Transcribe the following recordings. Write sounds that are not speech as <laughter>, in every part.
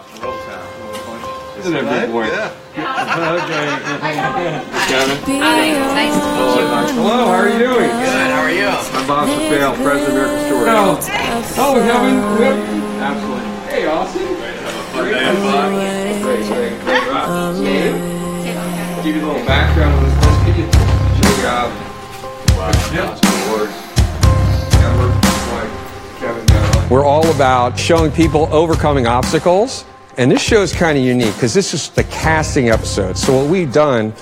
Isn't it a big boy? Yeah. Kevin. Hi, nice to meet you. Hello, how are you doing? Good, how are you? I'm Bob Safale, President of American Story. Oh, oh, Kevin. Yep. Absolutely. Hey, Austin. Great, great, great, great. Rob. So, Give you a little background on this place. Could you check out We're all about showing people overcoming obstacles. And this show is kind of unique because this is the casting episode. So what we've done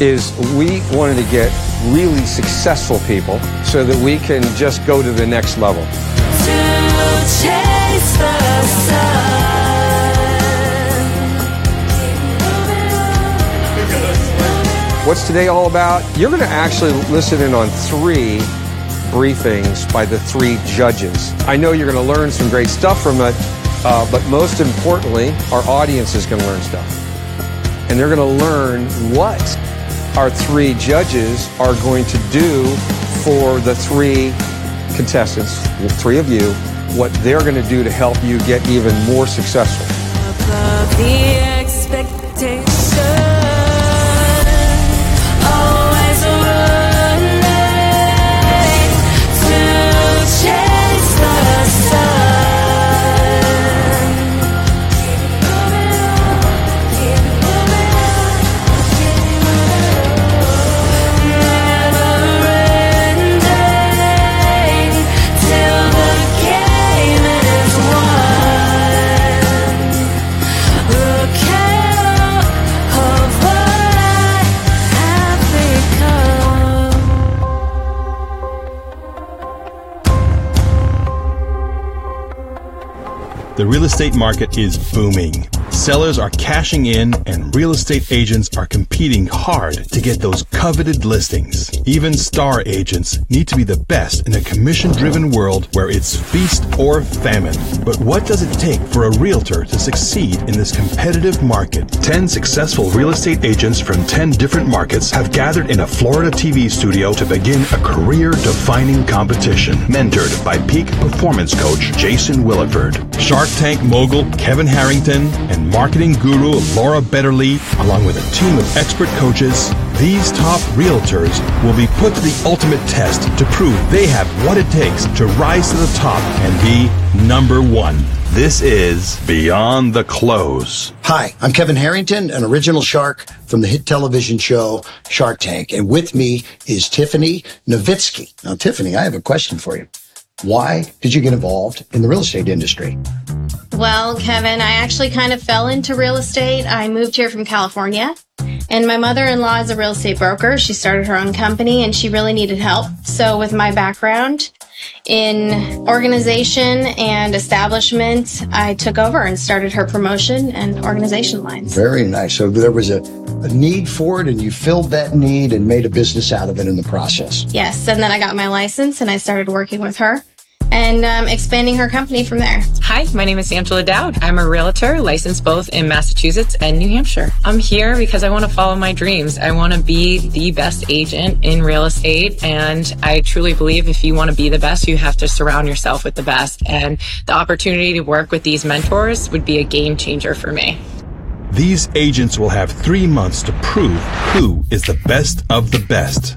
is we wanted to get really successful people so that we can just go to the next level. What's today all about? You're going to actually listen in on three briefings by the three judges. I know you're going to learn some great stuff from it, uh, but most importantly, our audience is going to learn stuff. And they're going to learn what our three judges are going to do for the three contestants, the three of you, what they're going to do to help you get even more successful. Real estate market is booming. Sellers are cashing in and real estate agents are competing hard to get those coveted listings. Even star agents need to be the best in a commission driven world where it's feast or famine. But what does it take for a realtor to succeed in this competitive market? 10 successful real estate agents from 10 different markets have gathered in a Florida TV studio to begin a career defining competition. Mentored by peak performance coach Jason Williford, Shark Tank mogul Kevin Harrington, and marketing guru Laura Betterly, along with a team of expert coaches, these top realtors will be put to the ultimate test to prove they have what it takes to rise to the top and be number one. This is Beyond the Close. Hi, I'm Kevin Harrington, an original shark from the hit television show Shark Tank. And with me is Tiffany Nowitzki. Now, Tiffany, I have a question for you. Why did you get involved in the real estate industry? Well, Kevin, I actually kind of fell into real estate. I moved here from California, and my mother in law is a real estate broker. She started her own company and she really needed help. So, with my background in organization and establishment, I took over and started her promotion and organization lines. Very nice. So there was a, a need for it and you filled that need and made a business out of it in the process. Yes, and then I got my license and I started working with her and um, expanding her company from there. Hi, my name is Angela Dowd. I'm a realtor licensed both in Massachusetts and New Hampshire. I'm here because I want to follow my dreams. I want to be the best agent in real estate. And I truly believe if you want to be the best, you have to surround yourself with the best. And the opportunity to work with these mentors would be a game changer for me. These agents will have three months to prove who is the best of the best.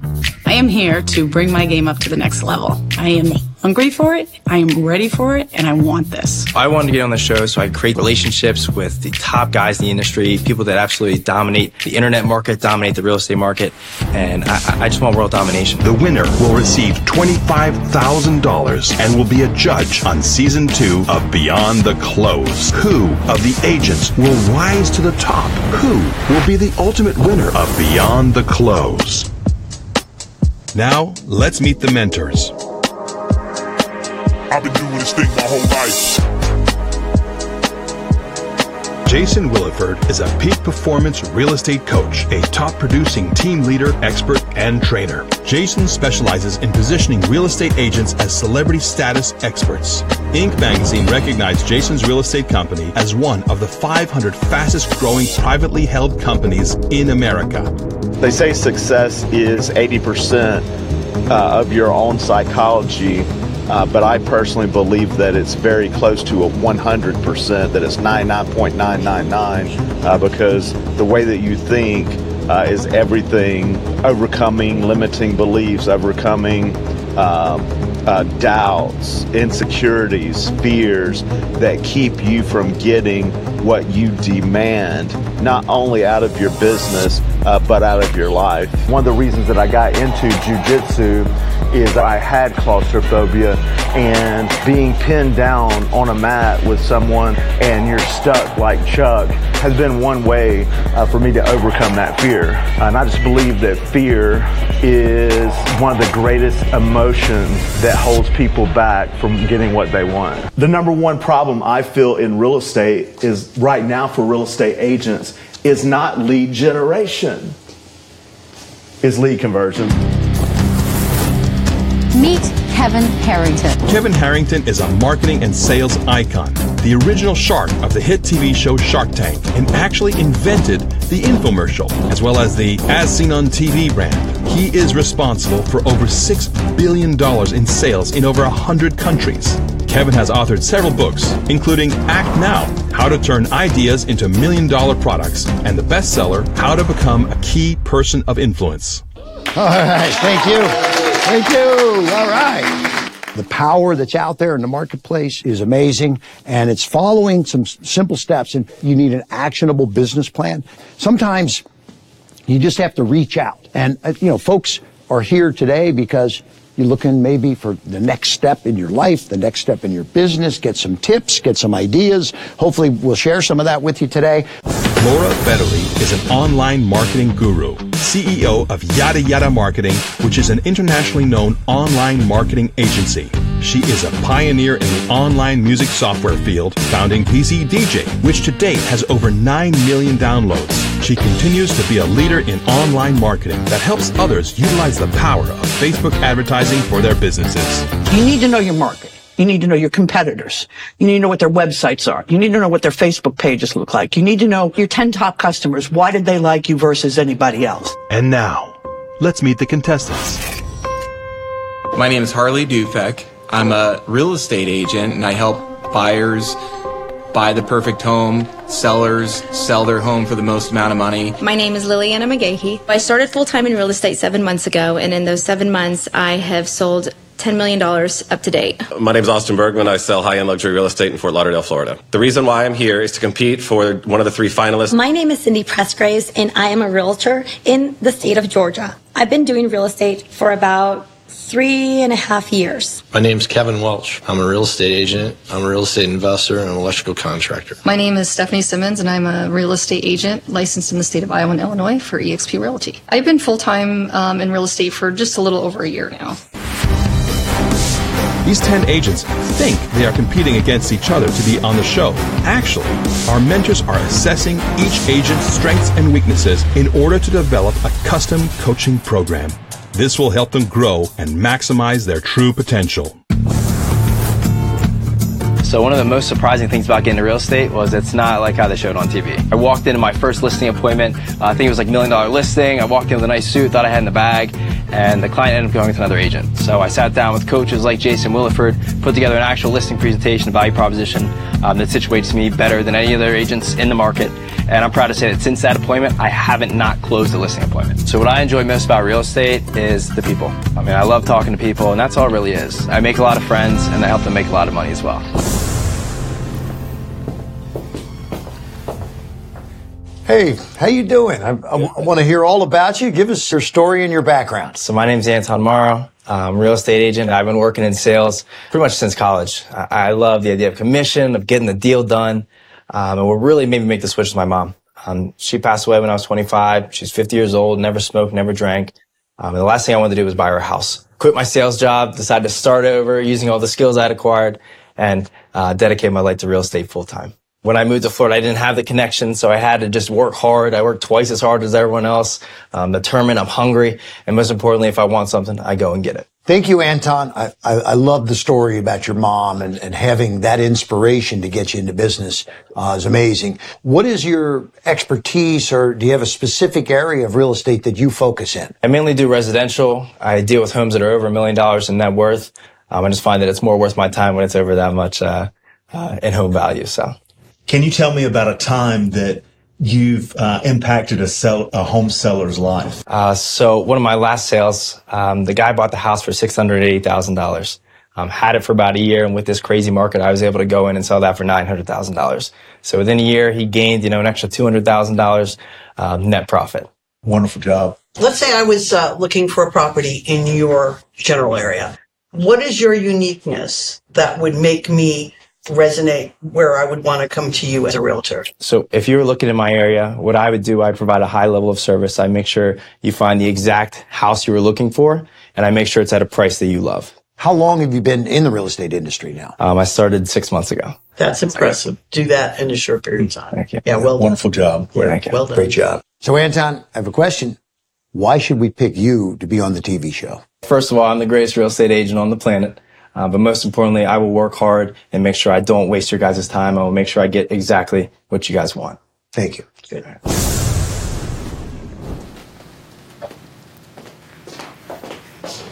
I am here to bring my game up to the next level. I am hungry for it, I am ready for it, and I want this. I wanted to get on the show so I create relationships with the top guys in the industry, people that absolutely dominate the internet market, dominate the real estate market, and I, I just want world domination. The winner will receive $25,000 and will be a judge on season two of Beyond the Close. Who of the agents will rise to the top? Who will be the ultimate winner of Beyond the Close? Now, let's meet the mentors. I've been doing this thing my whole life. Jason Williford is a peak performance real estate coach, a top producing team leader, expert, and trainer. Jason specializes in positioning real estate agents as celebrity status experts. Inc. magazine recognized Jason's real estate company as one of the 500 fastest growing privately held companies in America. They say success is 80% uh, of your own psychology uh, but I personally believe that it's very close to a 100%, that it's 99.999, uh, because the way that you think uh, is everything overcoming limiting beliefs, overcoming um, uh, doubts, insecurities, fears that keep you from getting what you demand, not only out of your business, uh, but out of your life. One of the reasons that I got into jujitsu is I had claustrophobia and being pinned down on a mat with someone and you're stuck like Chuck has been one way uh, for me to overcome that fear. And I just believe that fear is one of the greatest emotions that holds people back from getting what they want. The number one problem I feel in real estate is right now for real estate agents is not lead generation, is lead conversion. Meet Kevin Harrington. Kevin Harrington is a marketing and sales icon, the original shark of the hit TV show Shark Tank, and actually invented the infomercial, as well as the As Seen on TV brand. He is responsible for over $6 billion in sales in over 100 countries. Kevin has authored several books, including Act Now How to Turn Ideas into Million Dollar Products, and the bestseller How to Become a Key Person of Influence. All right, thank you. Thank you. All right. The power that's out there in the marketplace is amazing, and it's following some simple steps. And you need an actionable business plan. Sometimes you just have to reach out. And, uh, you know, folks are here today because you're looking maybe for the next step in your life, the next step in your business, get some tips, get some ideas. Hopefully, we'll share some of that with you today. Laura Betterly is an online marketing guru, CEO of Yada Yada Marketing, which is an internationally known online marketing agency. She is a pioneer in the online music software field, founding PC DJ, which to date has over 9 million downloads. She continues to be a leader in online marketing that helps others utilize the power of Facebook advertising for their businesses. You need to know your market. You need to know your competitors. You need to know what their websites are. You need to know what their Facebook pages look like. You need to know your 10 top customers. Why did they like you versus anybody else? And now, let's meet the contestants. My name is Harley Dufek. I'm a real estate agent and I help buyers buy the perfect home, sellers sell their home for the most amount of money. My name is Liliana McGahee. I started full time in real estate seven months ago, and in those seven months, I have sold $10 million up to date. My name is Austin Bergman. I sell high end luxury real estate in Fort Lauderdale, Florida. The reason why I'm here is to compete for one of the three finalists. My name is Cindy Pressgraves, and I am a realtor in the state of Georgia. I've been doing real estate for about three and a half years. My name's Kevin Welch. I'm a real estate agent. I'm a real estate investor and an electrical contractor. My name is Stephanie Simmons, and I'm a real estate agent licensed in the state of Iowa and Illinois for eXp Realty. I've been full time um, in real estate for just a little over a year now. These 10 agents think they are competing against each other to be on the show. Actually, our mentors are assessing each agent's strengths and weaknesses in order to develop a custom coaching program. This will help them grow and maximize their true potential. So one of the most surprising things about getting into real estate was it's not like how they showed on TV. I walked into my first listing appointment. Uh, I think it was like million dollar listing. I walked in with a nice suit, thought I had in the bag, and the client ended up going with another agent. So I sat down with coaches like Jason Williford, put together an actual listing presentation, value proposition um, that situates me better than any other agents in the market. And I'm proud to say that since that appointment, I haven't not closed a listing appointment. So what I enjoy most about real estate is the people. I mean, I love talking to people, and that's all it really is. I make a lot of friends, and I help them make a lot of money as well. Hey, how you doing? I, I, want to hear all about you. Give us your story and your background. So my name's Anton Morrow. I'm a real estate agent. I've been working in sales pretty much since college. I, I love the idea of commission, of getting the deal done. Um, and what really made me make the switch was my mom. Um, she passed away when I was 25. She's 50 years old, never smoked, never drank. Um, and the last thing I wanted to do was buy her a house. Quit my sales job, decided to start over using all the skills I'd acquired and uh, dedicate my life to real estate full time. When I moved to Florida, I didn't have the connection, so I had to just work hard. I worked twice as hard as everyone else. I'm determined, I'm hungry, and most importantly, if I want something, I go and get it. Thank you, Anton. I, I, I love the story about your mom and, and having that inspiration to get you into business uh, is amazing. What is your expertise, or do you have a specific area of real estate that you focus in? I mainly do residential. I deal with homes that are over a million dollars in net worth. Um, I just find that it's more worth my time when it's over that much uh, uh, in home value. So, Can you tell me about a time that you've uh, impacted a, sell- a home seller's life? uh, so one of my last sales, um, the guy bought the house for six hundred eighty thousand dollars. Um, had it for about a year, and with this crazy market, I was able to go in and sell that for nine hundred thousand dollars. So within a year, he gained you know an extra two hundred thousand dollars um, net profit. Wonderful job. Let's say I was uh, looking for a property in your general area. What is your uniqueness that would make me resonate where I would want to come to you as a realtor? So if you were looking in my area, what I would do, I provide a high level of service. I make sure you find the exact house you were looking for, and I make sure it's at a price that you love. How long have you been in the real estate industry now? Um, I started six months ago. That's impressive. Do that in a short period of time. Thank you. Yeah, well done. Wonderful job. Thank you. Well done. Great job. So, Anton, I have a question. Why should we pick you to be on the TV show? First of all, I'm the greatest real estate agent on the planet. Uh, but most importantly, I will work hard and make sure I don't waste your guys' time. I will make sure I get exactly what you guys want. Thank you. Good.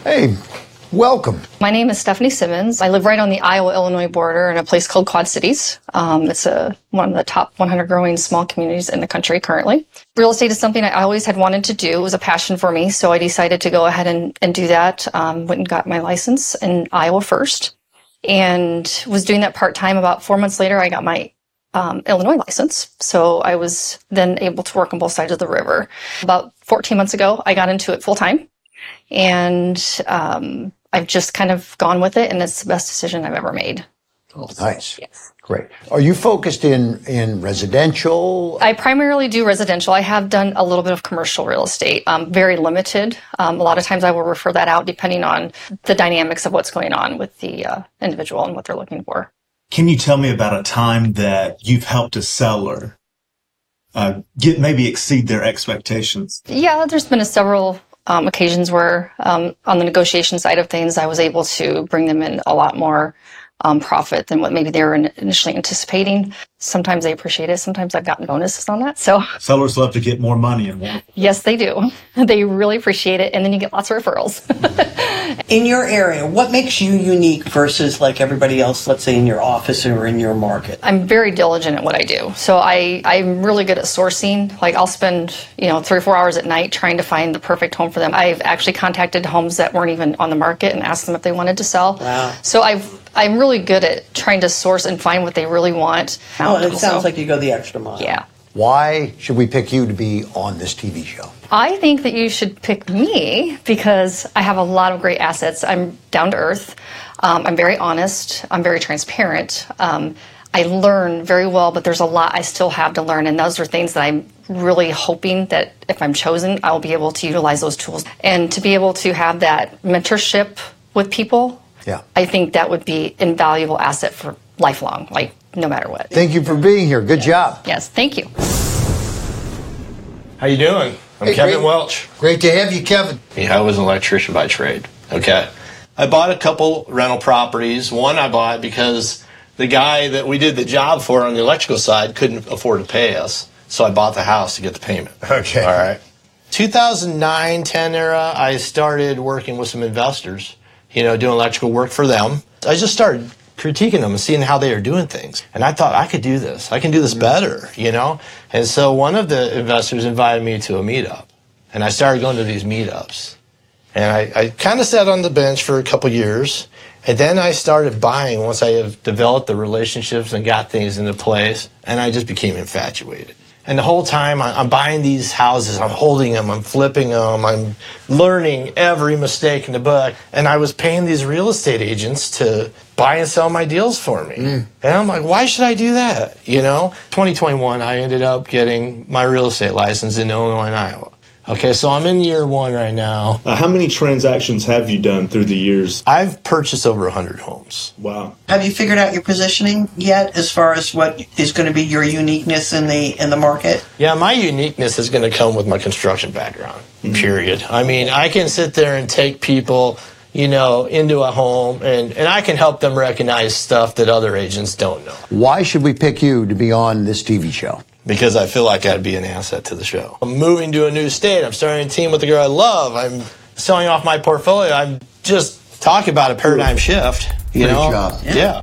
Hey, welcome. My name is Stephanie Simmons. I live right on the Iowa-Illinois border in a place called Quad Cities. Um, it's a, one of the top 100 growing small communities in the country currently. Real estate is something I always had wanted to do. It was a passion for me, so I decided to go ahead and, and do that. Um, went and got my license in Iowa first, and was doing that part time. About four months later, I got my um, Illinois license. So I was then able to work on both sides of the river. About 14 months ago, I got into it full time and um, I've just kind of gone with it, and it's the best decision I've ever made. Oh, nice. Yes. Great. Are you focused in, in residential? I primarily do residential. I have done a little bit of commercial real estate, um, very limited. Um, a lot of times I will refer that out depending on the dynamics of what's going on with the uh, individual and what they're looking for. Can you tell me about a time that you've helped a seller uh, get maybe exceed their expectations? Yeah, there's been a several um, occasions where, um, on the negotiation side of things, I was able to bring them in a lot more um, profit than what maybe they were initially anticipating. Sometimes they appreciate it. Sometimes I've gotten bonuses on that. So Sellers love to get more money in one. yes, they do. <laughs> They really appreciate it, and then you get lots of referrals. <laughs> In your area, what makes you unique versus like everybody else, let's say in your office or in your market? I'm very diligent at what I do. So I, I'm really good at sourcing. Like I'll spend, you know, three or four hours at night trying to find the perfect home for them. I've actually contacted homes that weren't even on the market and asked them if they wanted to sell. Wow. So I've, I'm really good at trying to source and find what they really want. Oh, it So- sounds like you go the extra mile. Yeah. Why should we pick you to be on this TV show? I think that you should pick me because I have a lot of great assets. I'm down to earth. Um, I'm very honest. I'm very transparent. Um, I learn very well, but there's a lot I still have to learn. And those are things that I'm really hoping that if I'm chosen, I'll be able to utilize those tools. And to be able to have that mentorship with people, Yeah. I think that would be invaluable asset for lifelong, like no matter what. Thank you for being here. Good job. Yes, thank you. How you doing? I'm Hey, Kevin great. Welch. Great to have you, Kevin. Yeah, I was an electrician by trade. Okay. I bought a couple rental properties. One I bought because the guy that we did the job for on the electrical side couldn't afford to pay us. So I bought the house to get the payment. Okay. All right. 2009 10 era, I started working with some investors, you know, doing electrical work for them. I just started critiquing them and seeing how they are doing things. And I thought, I could do this. I can do this mm-hmm. better, you know? And so one of the investors invited me to a meetup. And I started going to these meetups. And I, I kind of sat on the bench for a couple years. And then I started buying once I have developed the relationships and got things into place. And I just became infatuated. And the whole time I- I'm buying these houses, I'm holding them, I'm flipping them, I'm learning every mistake in the book. And I was paying these real estate agents to buy and sell my deals for me. Mm. And I'm like, why should I do that? You know, 2021, I ended up getting my real estate license in Illinois and Iowa. Okay, so I'm in year one right now. Uh, how many transactions have you done through the years? I've purchased over 100 homes. Wow. Have you figured out your positioning yet as far as what is going to be your uniqueness in the in the market? Yeah, my uniqueness is going to come with my construction background, period. I mean, I can sit there and take people, you know, into a home and, and I can help them recognize stuff that other agents don't know Why should we pick you to be on this TV show? Because I feel like I'd be an asset to the show. I'm moving to a new state. I'm starting a team with the girl I love. I'm selling off my portfolio. I'm just Talk about a paradigm shift. You Great know? job. Yeah.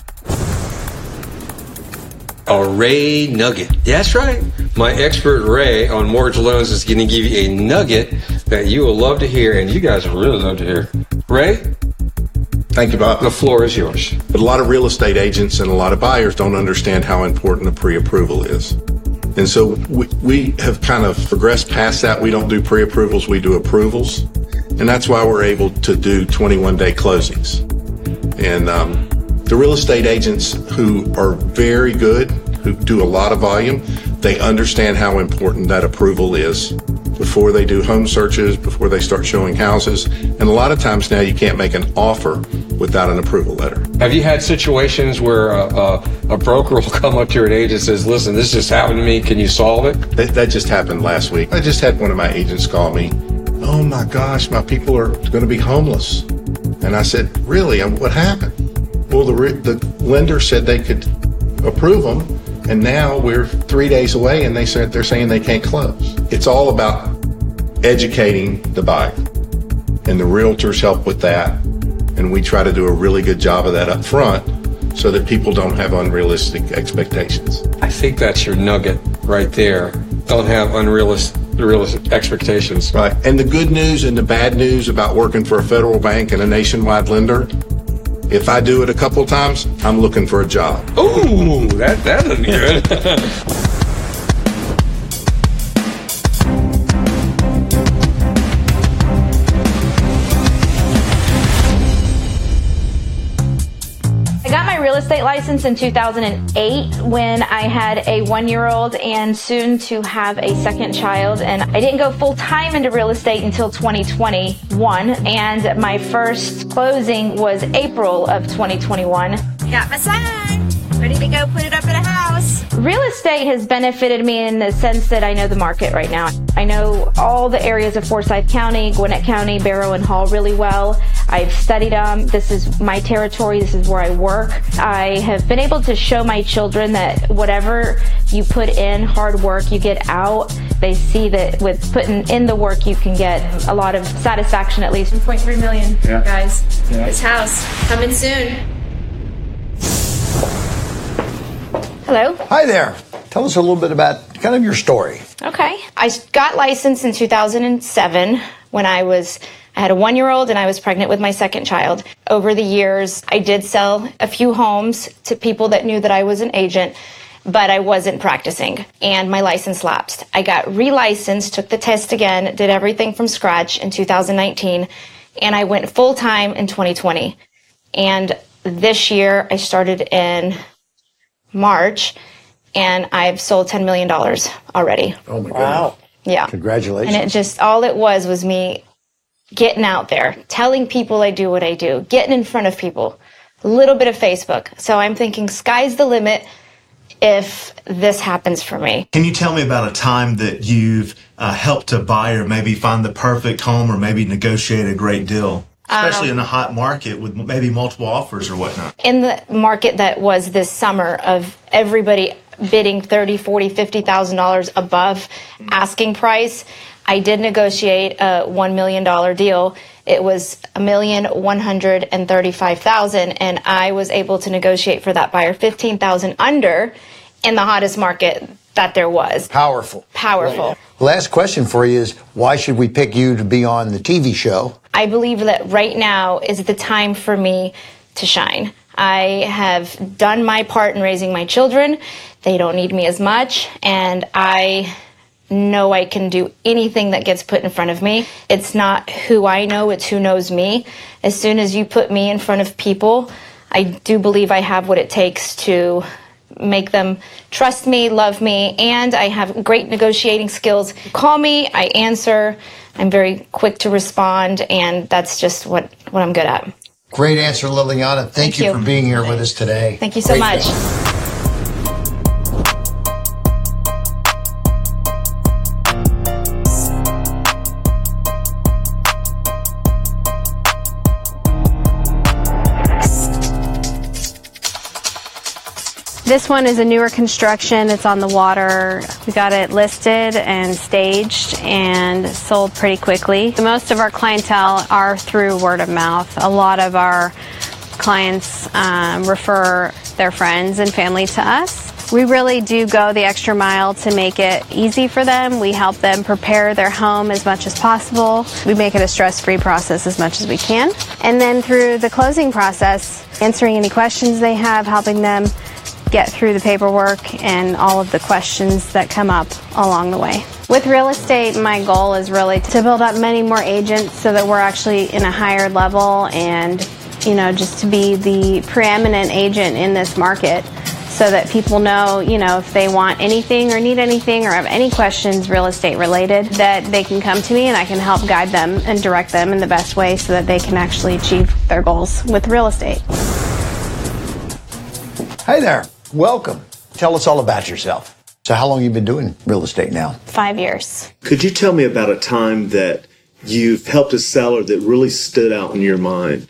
A Ray nugget. That's right. My expert Ray on mortgage loans is going to give you a nugget that you will love to hear, and you guys will really love to hear. Ray? Thank you, Bob. The floor is yours. But a lot of real estate agents and a lot of buyers don't understand how important a pre-approval is. And so we, we have kind of progressed past that. We don't do pre-approvals, we do approvals. And that's why we're able to do 21 day closings. And um, the real estate agents who are very good, who do a lot of volume, they understand how important that approval is before they do home searches, before they start showing houses. And a lot of times now you can't make an offer without an approval letter. Have you had situations where a, a, a broker <laughs> will come up to your agent and says, listen, this just happened to me. Can you solve it? That, that just happened last week. I just had one of my agents call me. Oh my gosh, my people are going to be homeless. And I said, really? And What happened? Well, the, the lender said they could approve them. And now we're three days away and they said they're saying they can't close. It's all about educating the buyer. And the realtors help with that. And we try to do a really good job of that up front so that people don't have unrealistic expectations. I think that's your nugget right there. Don't have unrealistic realistic expectations. Right. And the good news and the bad news about working for a federal bank and a nationwide lender, if I do it a couple times, I'm looking for a job. Ooh, that that isn't good. <laughs> license in 2008 when I had a one year old and soon to have a second child. And I didn't go full time into real estate until 2021. And my first closing was April of 2021. Got my sign. Ready to go put it up at a house. Real estate has benefited me in the sense that I know the market right now. I know all the areas of Forsyth County, Gwinnett County, Barrow, and Hall really well. I've studied them. This is my territory. This is where I work. I have been able to show my children that whatever you put in, hard work, you get out. They see that with putting in the work, you can get a lot of satisfaction at least. 1.3 million, Yeah. guys. Yeah. This house coming soon. Hello. Hi there. Tell us a little bit about kind of your story. Okay. I got licensed in 2007 when I was I had a 1-year-old and I was pregnant with my second child. Over the years, I did sell a few homes to people that knew that I was an agent, but I wasn't practicing and my license lapsed. I got relicensed, took the test again, did everything from scratch in 2019, and I went full-time in 2020. And this year I started in March and I've sold $10 million already. Oh my wow. Yeah. Congratulations. And it just, all it was was me getting out there, telling people I do what I do, getting in front of people, a little bit of Facebook. So I'm thinking, sky's the limit if this happens for me. Can you tell me about a time that you've uh, helped a buyer maybe find the perfect home or maybe negotiate a great deal? Especially Um, in a hot market with maybe multiple offers or whatnot. In the market that was this summer of everybody bidding 30, 40, 50,000 dollars above asking price, I did negotiate a $1 million deal. It was a million one hundred and thirty-five thousand, and I was able to negotiate for that buyer fifteen thousand under in the hottest market that there was. Powerful. Powerful. Last question for you is why should we pick you to be on the TV show? I believe that right now is the time for me to shine. I have done my part in raising my children. They don't need me as much, and I know I can do anything that gets put in front of me. It's not who I know, it's who knows me. As soon as you put me in front of people, I do believe I have what it takes to make them trust me, love me, and I have great negotiating skills. Call me, I answer. I'm very quick to respond, and that's just what, what I'm good at. Great answer, Liliana. Thank, Thank you, you. for being here with us today. Thank you so Great much. job. This one is a newer construction. It's on the water. We got it listed and staged and sold pretty quickly. Most of our clientele are through word of mouth. A lot of our clients um, refer their friends and family to us. We really do go the extra mile to make it easy for them. We help them prepare their home as much as possible. We make it a stress free process as much as we can. And then through the closing process, answering any questions they have, helping them get through the paperwork and all of the questions that come up along the way. With real estate, my goal is really to build up many more agents so that we're actually in a higher level and, you know, just to be the preeminent agent in this market so that people know, you know, if they want anything or need anything or have any questions real estate related, that they can come to me and I can help guide them and direct them in the best way so that they can actually achieve their goals with real estate. Hey there. Welcome. Tell us all about yourself. So how long you been doing real estate now? Five years. Could you tell me about a time that you've helped a seller that really stood out in your mind?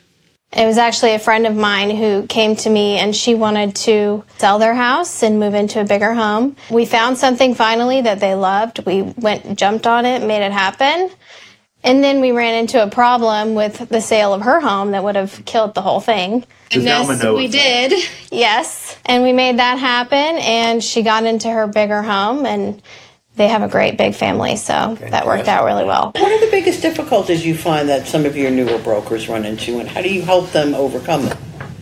It was actually a friend of mine who came to me and she wanted to sell their house and move into a bigger home. We found something finally that they loved. We went, jumped on it, made it happen. And then we ran into a problem with the sale of her home that would have killed the whole thing. And yes, we did. <laughs> Yes. And we made that happen and she got into her bigger home and they have a great big family, so that worked out really well. What are the biggest difficulties you find that some of your newer brokers run into, and how do you help them overcome them?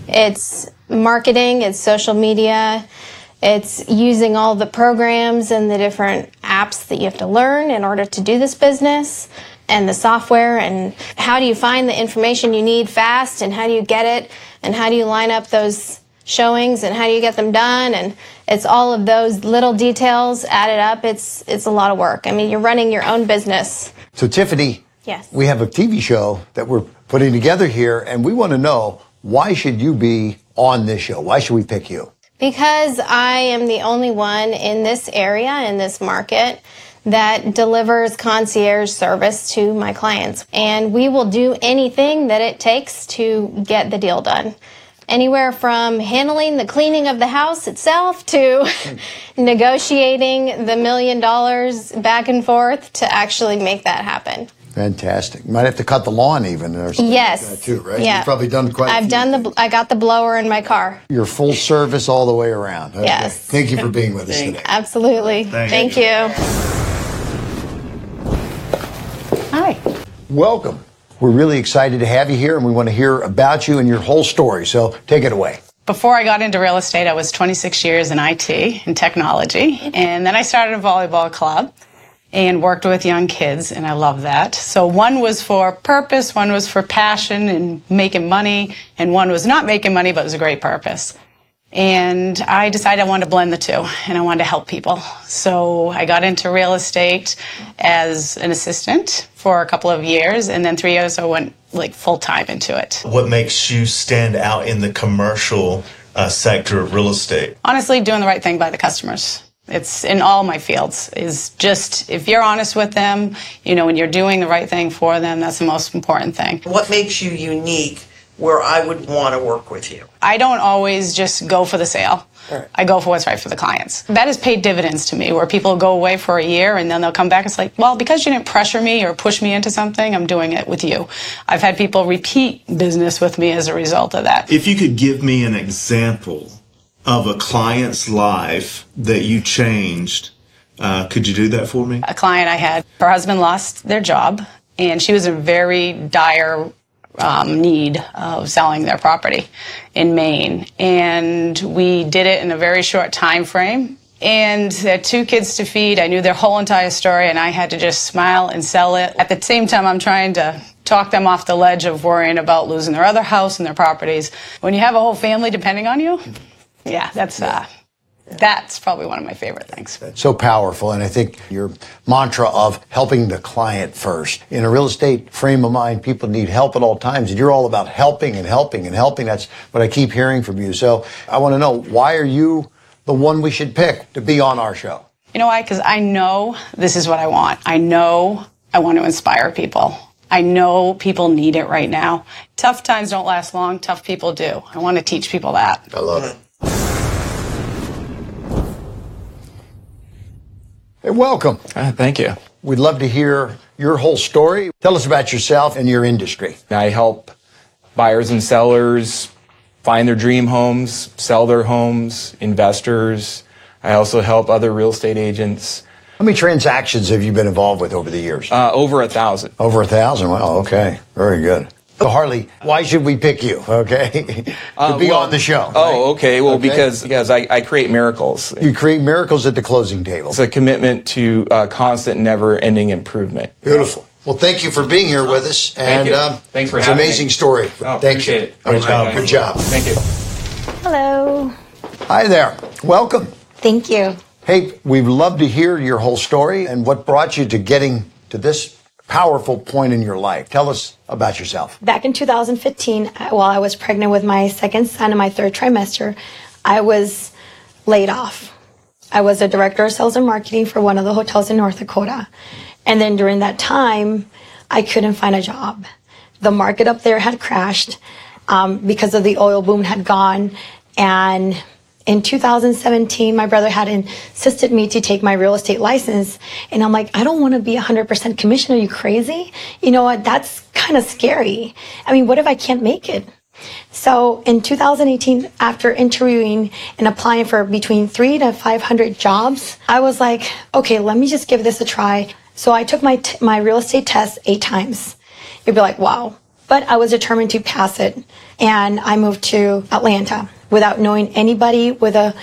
It's marketing, it's social media, it's using all the programs and the different apps that you have to learn in order to do this business and the software and how do you find the information you need fast and how do you get it and how do you line up those showings and how do you get them done and it's all of those little details added up it's it's a lot of work i mean you're running your own business So Tiffany, yes we have a TV show that we're putting together here and we want to know why should you be on this show? Why should we pick you? Because I am the only one in this area, in this market, that delivers concierge service to my clients. And we will do anything that it takes to get the deal done. Anywhere from handling the cleaning of the house itself to <laughs> negotiating the million dollars back and forth to actually make that happen. Fantastic. You might have to cut the lawn even or something Yes. like that too, right? Yeah. You've probably done quite a I've few. done the, I got the blower in my car. You're full service all the way around. Okay. Yes. Thank you for being with us today. Absolutely. Thank Thank you. Hi. Welcome. We're really excited to have you here and we want to hear about you and your whole story. So take it away. Before I got into real estate, I was 26 years in IT and technology. And then I started a volleyball club and worked with young kids, and I love that. So one was for purpose, one was for passion and making money, and one was not making money, but it was a great purpose. And I decided I wanted to blend the two and I wanted to help people. So I got into real estate as an assistant for a couple of years, and then three years I went like full time into it. What makes you stand out in the commercial uh, sector of real estate? honestly doing the right thing by the customers it's in all my fields is just if you're honest with them you know when you're doing the right thing for them that's the most important thing. What makes you unique where I would want to work with you? i don't always just go for the sale. Right. i go for what's right for the clients. That has paid dividends to me where people go away for a year and then they'll come back. It's like well because you didn't pressure me or push me into something i'm doing it with you. I've had people repeat business with me as a result of that. If you could give me an example of a client's life that you changed, uh, could you do that for me? a client I had, her husband lost their job, and she was in very dire um, need of selling their property in Maine. And we did it in a very short time frame. And they had two kids to feed. I knew their whole entire story, and I had to just smile and sell it. At the same time, I'm trying to talk them off the ledge of worrying about losing their other house and their properties. When you have a whole family depending on you, yeah, that's uh, that's probably one of my favorite things. So powerful. And I think your mantra of helping the client first. In a real estate frame of mind, people need help at all times. And you're all about helping and helping and helping. That's what I keep hearing from you. So I want to know why are you the one we should pick to be on our show? You know why? Because I know this is what I want. I know I want to inspire people. I know people need it right now. Tough times don't last long. Tough people do. I want to teach people that. I love it. Hey, welcome. Uh, thank you. We'd love to hear your whole story. Tell us about yourself and your industry. I help buyers and sellers find their dream homes, sell their homes, investors. I also help other real estate agents. How many transactions have you been involved with over the years? Uh, over a thousand. Over a thousand. Wow. Okay. Very good. So Harley, why should we pick you? Okay, <laughs> to Uh, be well- on the show. Oh, okay. Well, Okay. because because I, I create miracles. You create miracles at the closing table. It's a commitment to uh, constant, never-ending improvement. Beautiful. Well, thank you for being here with us. Thank and you. um, Thanks for it's an amazing me. story. Oh, thank appreciate you. it. Good job. Good job. Thank you. Hello. Hi there. Welcome. Thank you. Hey, we'd love to hear your whole story and what brought you to getting to this powerful point in your life. Tell us about yourself. Back in 2015, uh, while I was pregnant with my second son in my third trimester, I was laid off. I was a director of sales and marketing for one of the hotels in North Dakota. And then during that time, I couldn't find a job. The market up there had crashed um, because of the oil boom had gone. And in 2017, my brother had insisted me to take my real estate license. And I'm like, I don't want to be 100% commission. Are you crazy? You know what? That's kind of scary. I mean, what if I can't make it? So in 2018, after interviewing and applying for between three to 500 jobs, I was like, okay, let me just give this a try. So I took my, my real estate test eight times. You'd be like, wow. But I was determined to pass it. And I moved to Atlanta without knowing anybody with a,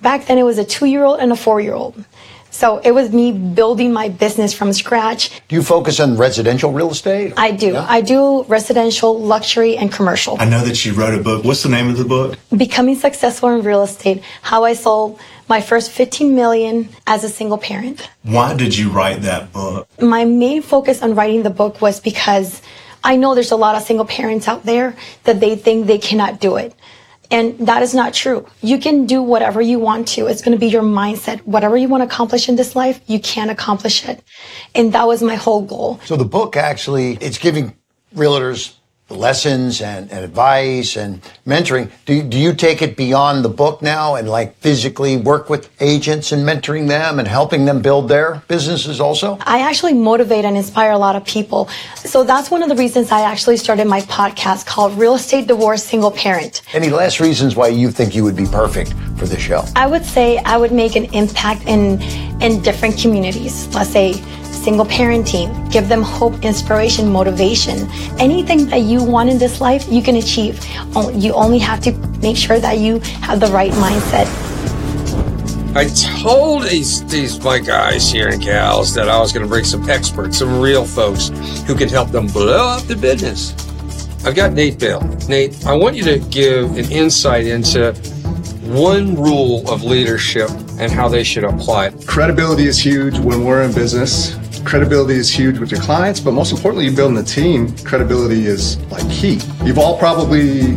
back then it was a two year old and a four year old. So it was me building my business from scratch. Do you focus on residential real estate? I do. I do residential, luxury, and commercial. I know that you wrote a book. What's the name of the book? Becoming successful in real estate, how I sold my first 15 million as a single parent. Why did you write that book? My main focus on writing the book was because I know there's a lot of single parents out there that they think they cannot do it. And that is not true. You can do whatever you want to. It's going to be your mindset. Whatever you want to accomplish in this life, you can accomplish it. And that was my whole goal. So the book actually, it's giving realtors lessons and, and advice and mentoring. Do, do you take it beyond the book now and like physically work with agents and mentoring them and helping them build their businesses also? I actually motivate and inspire a lot of people. So that's one of the reasons I actually started my podcast called Real Estate Divorce Single Parent. Any last reasons why you think you would be perfect for this show? I would say I would make an impact in in different communities. Let's say single parenting, give them hope, inspiration, motivation. Anything that you want in this life, you can achieve. Oh, you only have to make sure that you have the right mindset. I told these these my guys here and gals that I was going to bring some experts, some real folks who can help them blow up the business. I've got Nate Bell. Nate, I want you to give an insight into one rule of leadership and how they should apply it. Credibility is huge when we're in business. Credibility is huge with your clients, but most importantly, you're building a team. Credibility is like key. You've all probably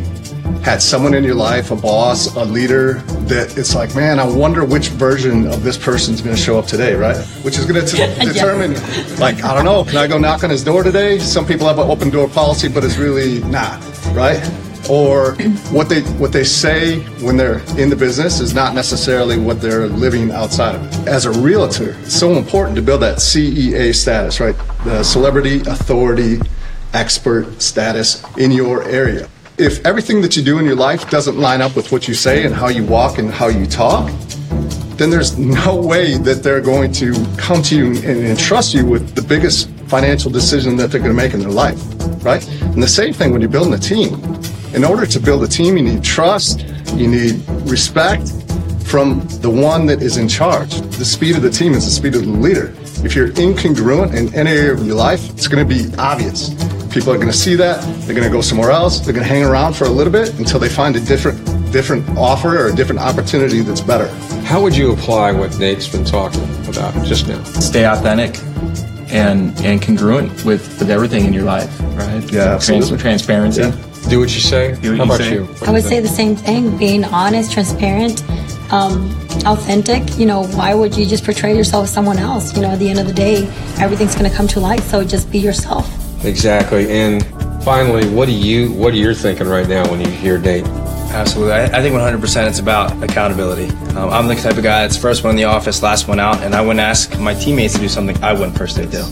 had someone in your life, a boss, a leader, that it's like, man, I wonder which version of this person's going to show up today, right? Which is going <laughs> to determine, like, I don't know, can I go knock on his door today? Some people have an open door policy, but it's really not, right? Or what they what they say when they're in the business is not necessarily what they're living outside of it. As a realtor, it's so important to build that CEA status, right? The celebrity authority expert status in your area. If everything that you do in your life doesn't line up with what you say and how you walk and how you talk, then there's no way that they're going to come to you and entrust you with the biggest financial decision that they're going to make in their life, right? And the same thing when you're building a team. In order to build a team, you need trust, you need respect from the one that is in charge. The speed of the team is the speed of the leader. If you're incongruent in any area of your life, it's going to be obvious. People are going to see that. They're going to go somewhere else. They're going to hang around for a little bit until they find a different, different offer or a different opportunity that's better. How would you apply what Nate's been talking about just now? Stay authentic and and congruent with, with everything in your life, right? Yeah, Trans- absolutely. transparency. Do what you say. Do what How you about say. you? I would say the same thing being honest, transparent, um, authentic. You know, why would you just portray yourself as someone else? You know, at the end of the day, everything's going to come to light, so just be yourself. Exactly. And finally, what do you what are you thinking right now when you hear Nate? Absolutely. I, I think 100% it's about accountability. Um, I'm the type of guy that's first one in the office, last one out, and I wouldn't ask my teammates to do something I wouldn't personally do.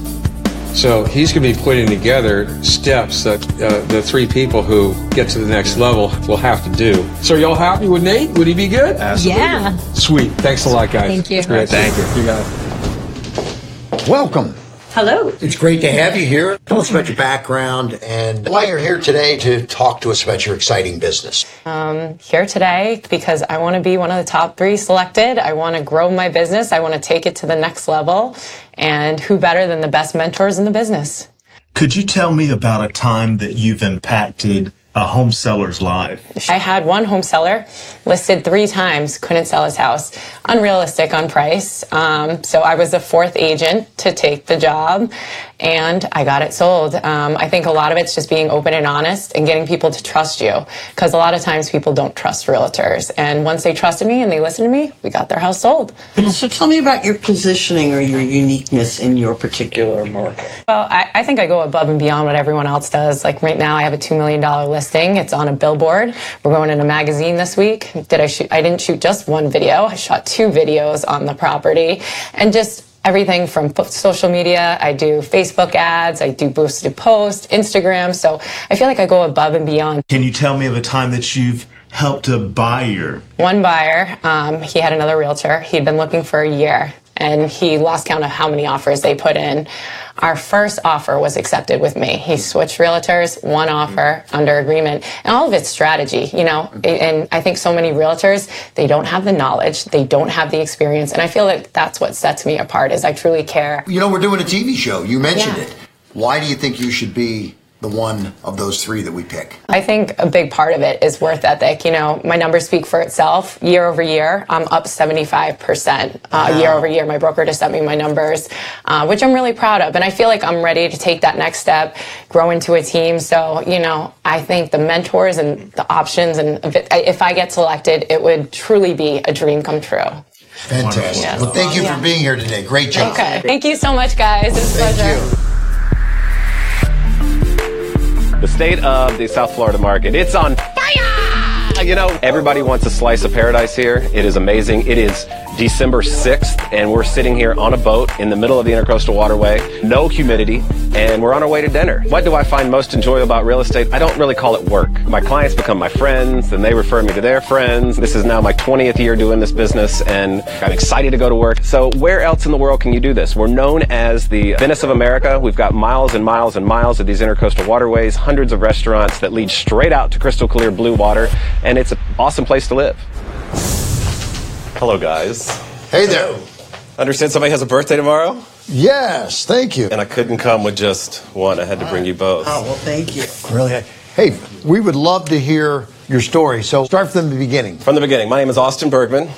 So he's going to be putting together steps that uh, the three people who get to the next level will have to do. So are y'all happy with Nate? Would he be good? Absolutely. Yeah. Sweet. Thanks a lot, guys. Thank you. Great. Thank you. You got it. Welcome. Hello. It's great to have you here. Tell us about your background and why you're here today to talk to us about your exciting business. Um, here today because I want to be one of the top three selected. I want to grow my business. I want to take it to the next level. And who better than the best mentors in the business? Could you tell me about a time that you've impacted a home seller's life? I had one home seller listed three times, couldn't sell his house. Unrealistic on price. Um, so I was the fourth agent to take the job and I got it sold. Um, I think a lot of it's just being open and honest and getting people to trust you because a lot of times people don't trust realtors. And once they trusted me and they listened to me, we got their house sold. So tell me about your positioning or your uniqueness in your particular market. Well, I, I think I go above and beyond what everyone else does. Like right now, I have a $2 million listing. It's on a billboard. We're going in a magazine this week. Did I shoot? I didn't shoot just one video. I shot two videos on the property and just everything from social media. I do Facebook ads. I do boosted posts, Instagram. So I feel like I go above and beyond. Can you tell me of a time that you've helped a buyer? One buyer, um, he had another realtor. He'd been looking for a year and he lost count of how many offers they put in. Our first offer was accepted with me. He switched realtors, one offer under agreement, and all of it's strategy, you know. And I think so many realtors, they don't have the knowledge, they don't have the experience, and I feel like that's what sets me apart is I truly care. You know, we're doing a TV show. You mentioned Yeah. it. Why do you think you should be the one of those three that we pick? I think a big part of it is worth ethic. You know, my numbers speak for itself. Year over year, I'm up 75% uh, year over year. My broker just sent me my numbers, uh, which I'm really proud of. And I feel like I'm ready to take that next step, grow into a team. So, you know, I think the mentors and the options, and if, it, if I get selected, it would truly be a dream come true. Fantastic. Yes. Well, thank you Yeah. for being here today. Great job. Okay. Thank you so much, guys. It's a pleasure. The state of the South Florida market, it's on fire! You know, everybody wants a slice of paradise here. It is amazing. It is December 6th, and we're sitting here on a boat in the middle of the Intercoastal Waterway. No humidity, and we're on our way to dinner. What do I find most enjoyable about real estate? I don't really call it work. My clients become my friends, and they refer me to their friends. This is now my 20th year doing this business, and I'm excited to go to work. So where else in the world can you do this? We're known as the Venice of America. We've got miles and miles and miles of these intercoastal waterways, hundreds of restaurants that lead straight out to crystal clear blue water, and it's an awesome place to live. Hello, guys. Hey there. Understand somebody has a birthday tomorrow? Yes, thank you. And I couldn't come with just one. I had to bring you both. Oh, well, thank you. Really? Hey, we would love to hear your story. So start from the beginning. From the beginning, my name is Austin Bergman.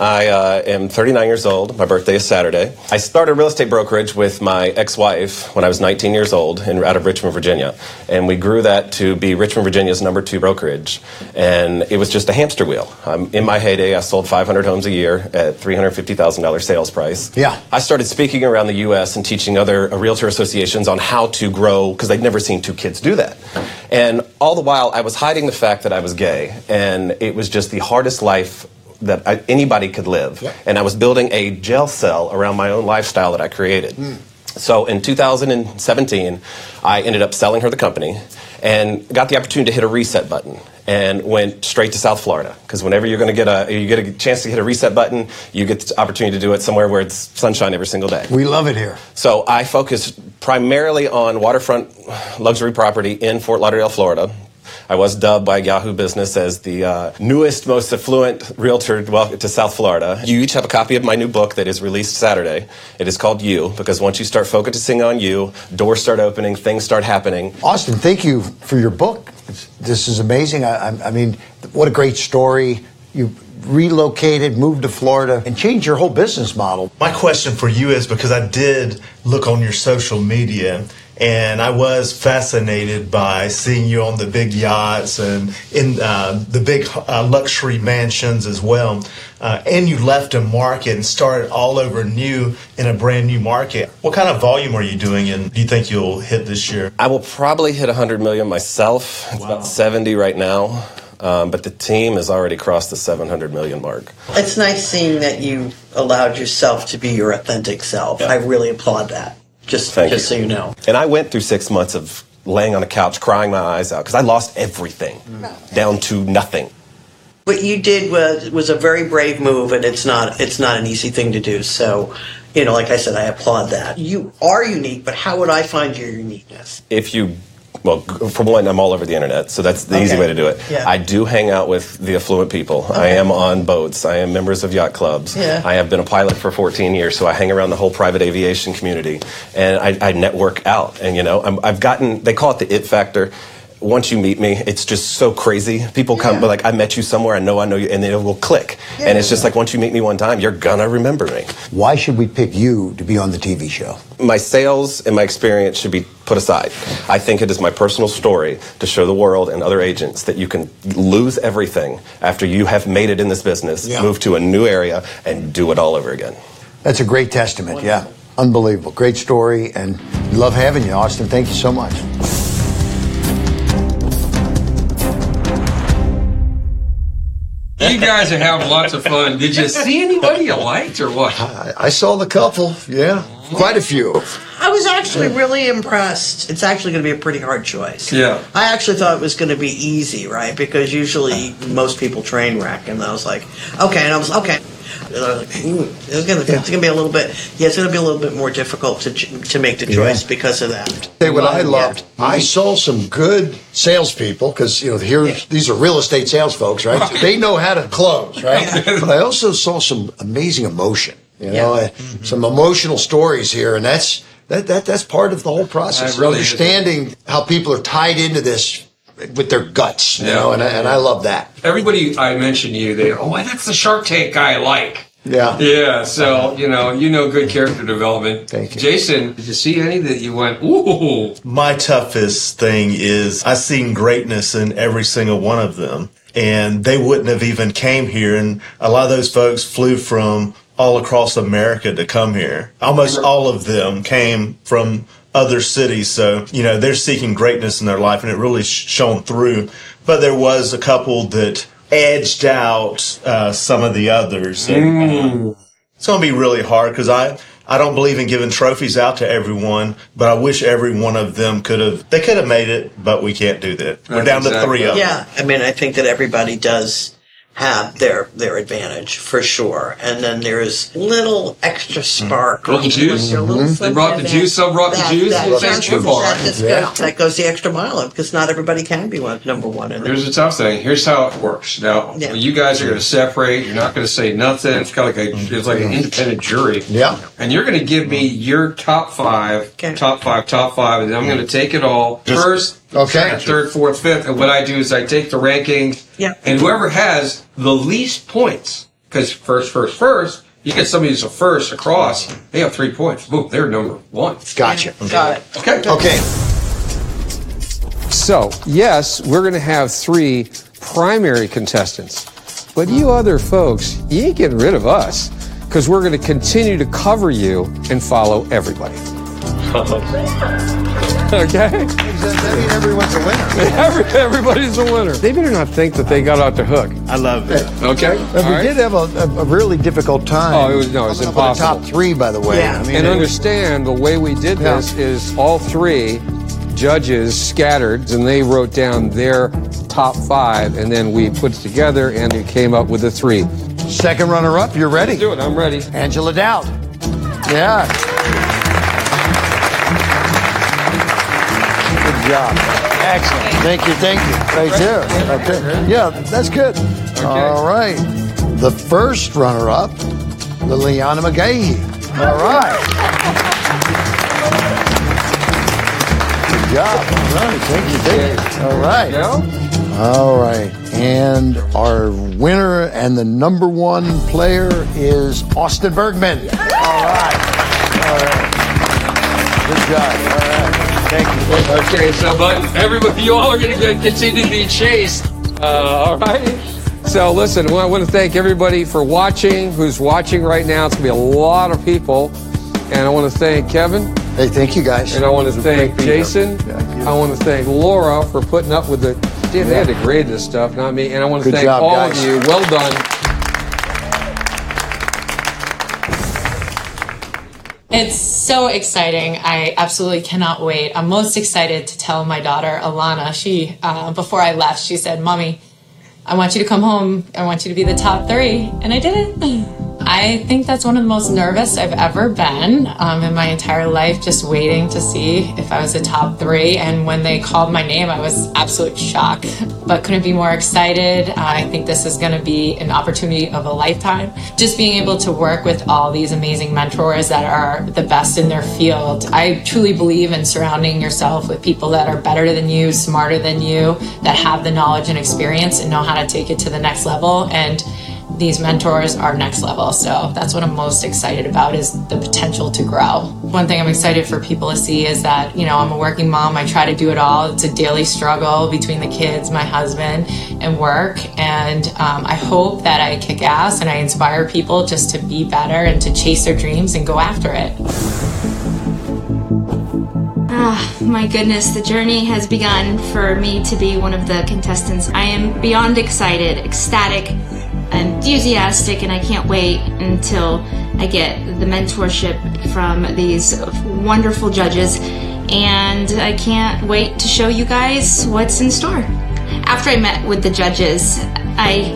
I uh, am 39 years old. My birthday is Saturday. I started a real estate brokerage with my ex-wife when I was 19 years old in, out of Richmond, Virginia. And we grew that to be Richmond, Virginia's number two brokerage. And it was just a hamster wheel. Um, in my heyday, I sold 500 homes a year at $350,000 sales price. Yeah. I started speaking around the U.S. and teaching other uh, realtor associations on how to grow because they'd never seen two kids do that. And all the while, I was hiding the fact that I was gay, and it was just the hardest life that I, anybody could live. And I was building a jail cell around my own lifestyle that I created. Hmm. So in 2017, I ended up selling her the company and got the opportunity to hit a reset button and went straight to South Florida because whenever you're going to get a you get a chance to hit a reset button, you get the opportunity to do it somewhere where it's sunshine every single day. We love it here. So I focused primarily on waterfront luxury property in Fort Lauderdale, Florida. I was dubbed by Yahoo Business as the uh, newest, most affluent realtor to South Florida. You each have a copy of my new book that is released Saturday. It is called You, because once you start focusing on you, doors start opening, things start happening. Austin, thank you for your book. This is amazing. I, I, I mean, what a great story. You relocated, moved to Florida, and changed your whole business model. My question for you is because I did look on your social media and I was fascinated by seeing you on the big yachts and in uh, the big uh, luxury mansions as well. Uh, and you left a market and started all over new in a brand new market. What kind of volume are you doing and do you think you'll hit this year? I will probably hit 100 million myself. It's about 70 right now. um, but the team has already crossed the 700 million mark. It's nice seeing that you allowed yourself to be your authentic self. I really applaud that. Just, Thank just you. so you know. And I went through six months of laying on a couch, crying my eyes out because I lost everything mm. down to nothing. What you did was was a very brave move, and it's not it's not an easy thing to do. So, you know, like I said, I applaud that. You are unique, but how would I find your uniqueness? If you, well, for one, I'm all over the internet, so that's the easy way to do it. Yeah. I do hang out with the affluent people. I am on boats. I am members of yacht clubs. Yeah. I have been a pilot for 14 years, so I hang around the whole private aviation community, and I, I network out. And you know, I'm, I've gotten they call it the it factor. Once you meet me, it's just so crazy. People come, but like I met you somewhere, I know I know you, and then it will click. And it's just like once you meet me one time, you're gonna remember me. Why should we pick you to be on the TV show? my sales and my experience should be put aside. I think it is my personal story to show the world and other agents that you can lose everything after you have made it in this business, Yeah. move to a new area, and do it all over again. That's a great testament. Yeah. Unbelievable. Great story. And love having you, Austin. Thank you so much. You guys are having lots of fun. Did you see anybody you liked or what? I saw the couple. Yeah. Quite a few. I was actually really impressed. It's actually going to be a pretty hard choice. Yeah. I actually thought it was going to be easy, right? Because usually most people train wreck, and I was like, okay, and I was okay. And I was like, ooh, it's going to it's going to be a little bit. Yeah, it's going to be a little bit more difficult to to make the choice because of that. Hey, what I loved, I saw some good salespeople because you know here these are real estate sales folks, right? They know how to close, right? <laughs> but I also saw some amazing emotion, you know, uh, some emotional stories here, and that's that, that that's part of the whole process. That really understanding how people are tied into this with their guts, you Yeah. know, and I, and I love that. Everybody I mentioned to you, they oh that's the Shark Tank guy I like. Yeah. Yeah, so you know, you know good character development. Thank you. Jason, did you see any that you went, ooh? My toughest thing is I seen greatness in every single one of them. And they wouldn't have even came here. And a lot of those folks flew from all across America to come here. Almost all of them came from other cities. So, you know, they're seeking greatness in their life and it really sh- shone through. But there was a couple that edged out uh, some of the others. And, uh, it's going to be really hard because I, I don't believe in giving trophies out to everyone, but I wish every one of them could have, they could have made it, but we can't do that. We're down to three of them. Yeah, I mean, I think that everybody does have their their advantage for sure, and then there's little extra mm. spark. Little juice. A little Mhm. They brought the juice, some brought the that- juice, That, and that, it's too far. that Yeah. goes, that goes the extra mile because not everybody can be one number one. In Here's the tough thing. Here's how it works. Now, Yeah. you guys are going to separate. You're not going to say nothing. It's kind of like a, mm-hmm. it's like an independent jury. Yeah. And you're going to give me mm-hmm. your top five, top five, top five, and then I'm going to mm-hmm. take it all Just- first, Okay. second, third, fourth, fifth. And what I do is I take the ranking, Yeah. and whoever has the least points, because first, first, first, you get somebody who's a first across, they have three points. Boom, they're number one. Gotcha. Got it. Okay. Okay. So, yes, we're going to have three primary contestants. But you other folks, you ain't getting rid of us because we're going to continue to cover you and follow everybody. <laughs> <laughs> Okay? everyone's a winner. Every, everybody's a winner. They better not think that they got off the hook. I love it. Okay? And All we right? did have a, a, a really difficult time. Oh, it was- no, it was coming up with the impossible. top three, by the way. I mean, and it- understand the way we did Yeah. this is all three judges scattered and they wrote down their top five and then we put it together and it came up with the three. Second runner up, you're ready. Let's do it. I'm ready. Angela Dowd. Yeah. Job. Excellent. Thank you. Thank you. Right there. Okay. Yeah, that's good. All right. The first runner up, Liliana McGahee. All right. Good job. All right. Thank you. Thank you. All right. All right. And our winner and the number one player is Austin Bergman. All right. All right. Good job. All right. Thank you. Okay, so but everybody, you all are going to continue to be chased. Uh, all right. So listen, well, I want to thank everybody for watching. Who's watching right now? It's going to be a lot of people, and I want to thank Kevin. Hey, thank you guys. And I want to thank. Jason. I want to thank Laura for putting up with the Steve, they had to grade this stuff, not me. And I want to Good thank job, all guys. of you. Well done. It's so exciting. I absolutely cannot wait. I'm most excited to tell my daughter, Alana. She, uh, before I left, she said, Mommy, I want you to come home. I want you to be the top three. And I did it. <laughs> I think that's one of the most nervous I've ever been um, in my entire life, just waiting to see if I was the top three. And when they called my name, I was absolute shock, but couldn't be more excited. I think this is going to be an opportunity of a lifetime. Just being able to work with all these amazing mentors that are the best in their field. I truly believe in surrounding yourself with people that are better than you, smarter than you, that have the knowledge and experience and know how to take it to the next level. And these mentors are next level. So that's what I'm most excited about is the potential to grow. One thing I'm excited for people to see is that, you know, I'm a working mom. I try to do it all. It's a daily struggle between the kids, my husband, and work. And um, I hope that I kick ass and I inspire people just to be better and to chase their dreams and go after it. Ah, my goodness, the journey has begun for me to be one of the contestants. I am beyond excited, ecstatic, enthusiastic, and I can't wait until I get the mentorship from these wonderful judges. And I can't wait to show you guys what's in store. After I met with the judges, I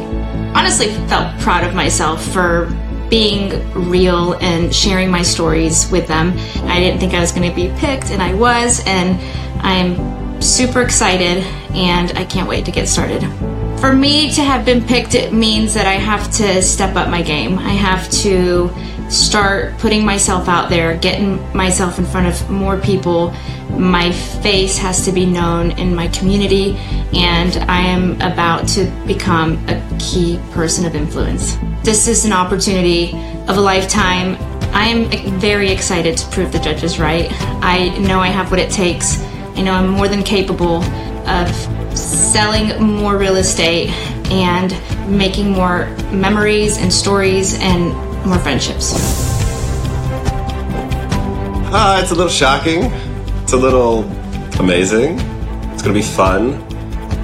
honestly felt proud of myself for being real and sharing my stories with them. I didn't think I was going to be picked, and I was, and I'm super excited, and I can't wait to get started. For me to have been picked, it means that I have to step up my game. I have to start putting myself out there, getting myself in front of more people. My face has to be known in my community, and I am about to become a key person of influence. This is an opportunity of a lifetime. I am very excited to prove the judges right. I know I have what it takes. I know I'm more than capable of selling more real estate and making more memories and stories and more friendships. Uh, it's a little shocking. It's a little amazing. It's going to be fun.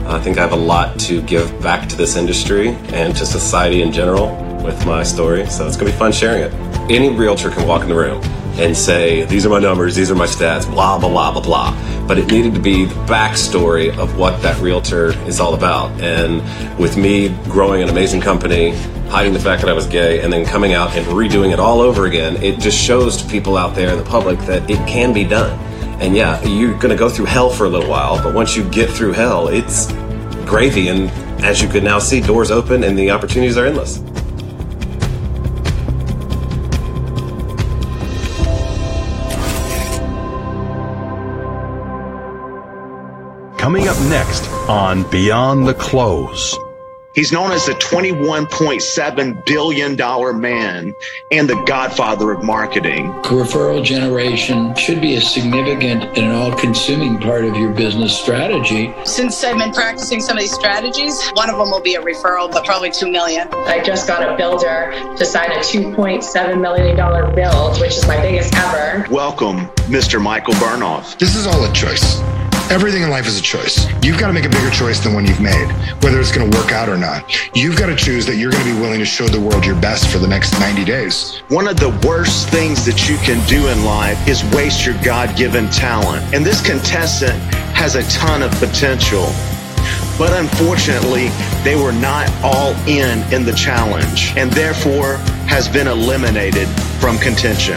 I think I have a lot to give back to this industry and to society in general with my story. So it's going to be fun sharing it. Any realtor can walk in the room and say, These are my numbers, these are my stats, blah, blah, blah, blah, blah. But it needed to be the backstory of what that realtor is all about. And with me growing an amazing company, hiding the fact that I was gay, and then coming out and redoing it all over again, it just shows to people out there in the public that it can be done. And yeah, you're going to go through hell for a little while, but once you get through hell, it's gravy. And as you can now see, doors open and the opportunities are endless. Coming up next on Beyond the Close. He's known as the $21.7 billion man and the godfather of marketing. Referral generation should be a significant and all-consuming part of your business strategy. Since I've been practicing some of these strategies, one of them will be a referral, but probably two million. I just got a builder to sign a $2.7 million build, which is my biggest ever. Welcome, Mr. Michael Burnoff. This is all a choice. Everything in life is a choice. You've got to make a bigger choice than one you've made, whether it's going to work out or not. You've got to choose that you're going to be willing to show the world your best for the next 90 days. One of the worst things that you can do in life is waste your God given talent. And this contestant has a ton of potential. But unfortunately, they were not all in in the challenge and therefore has been eliminated from contention.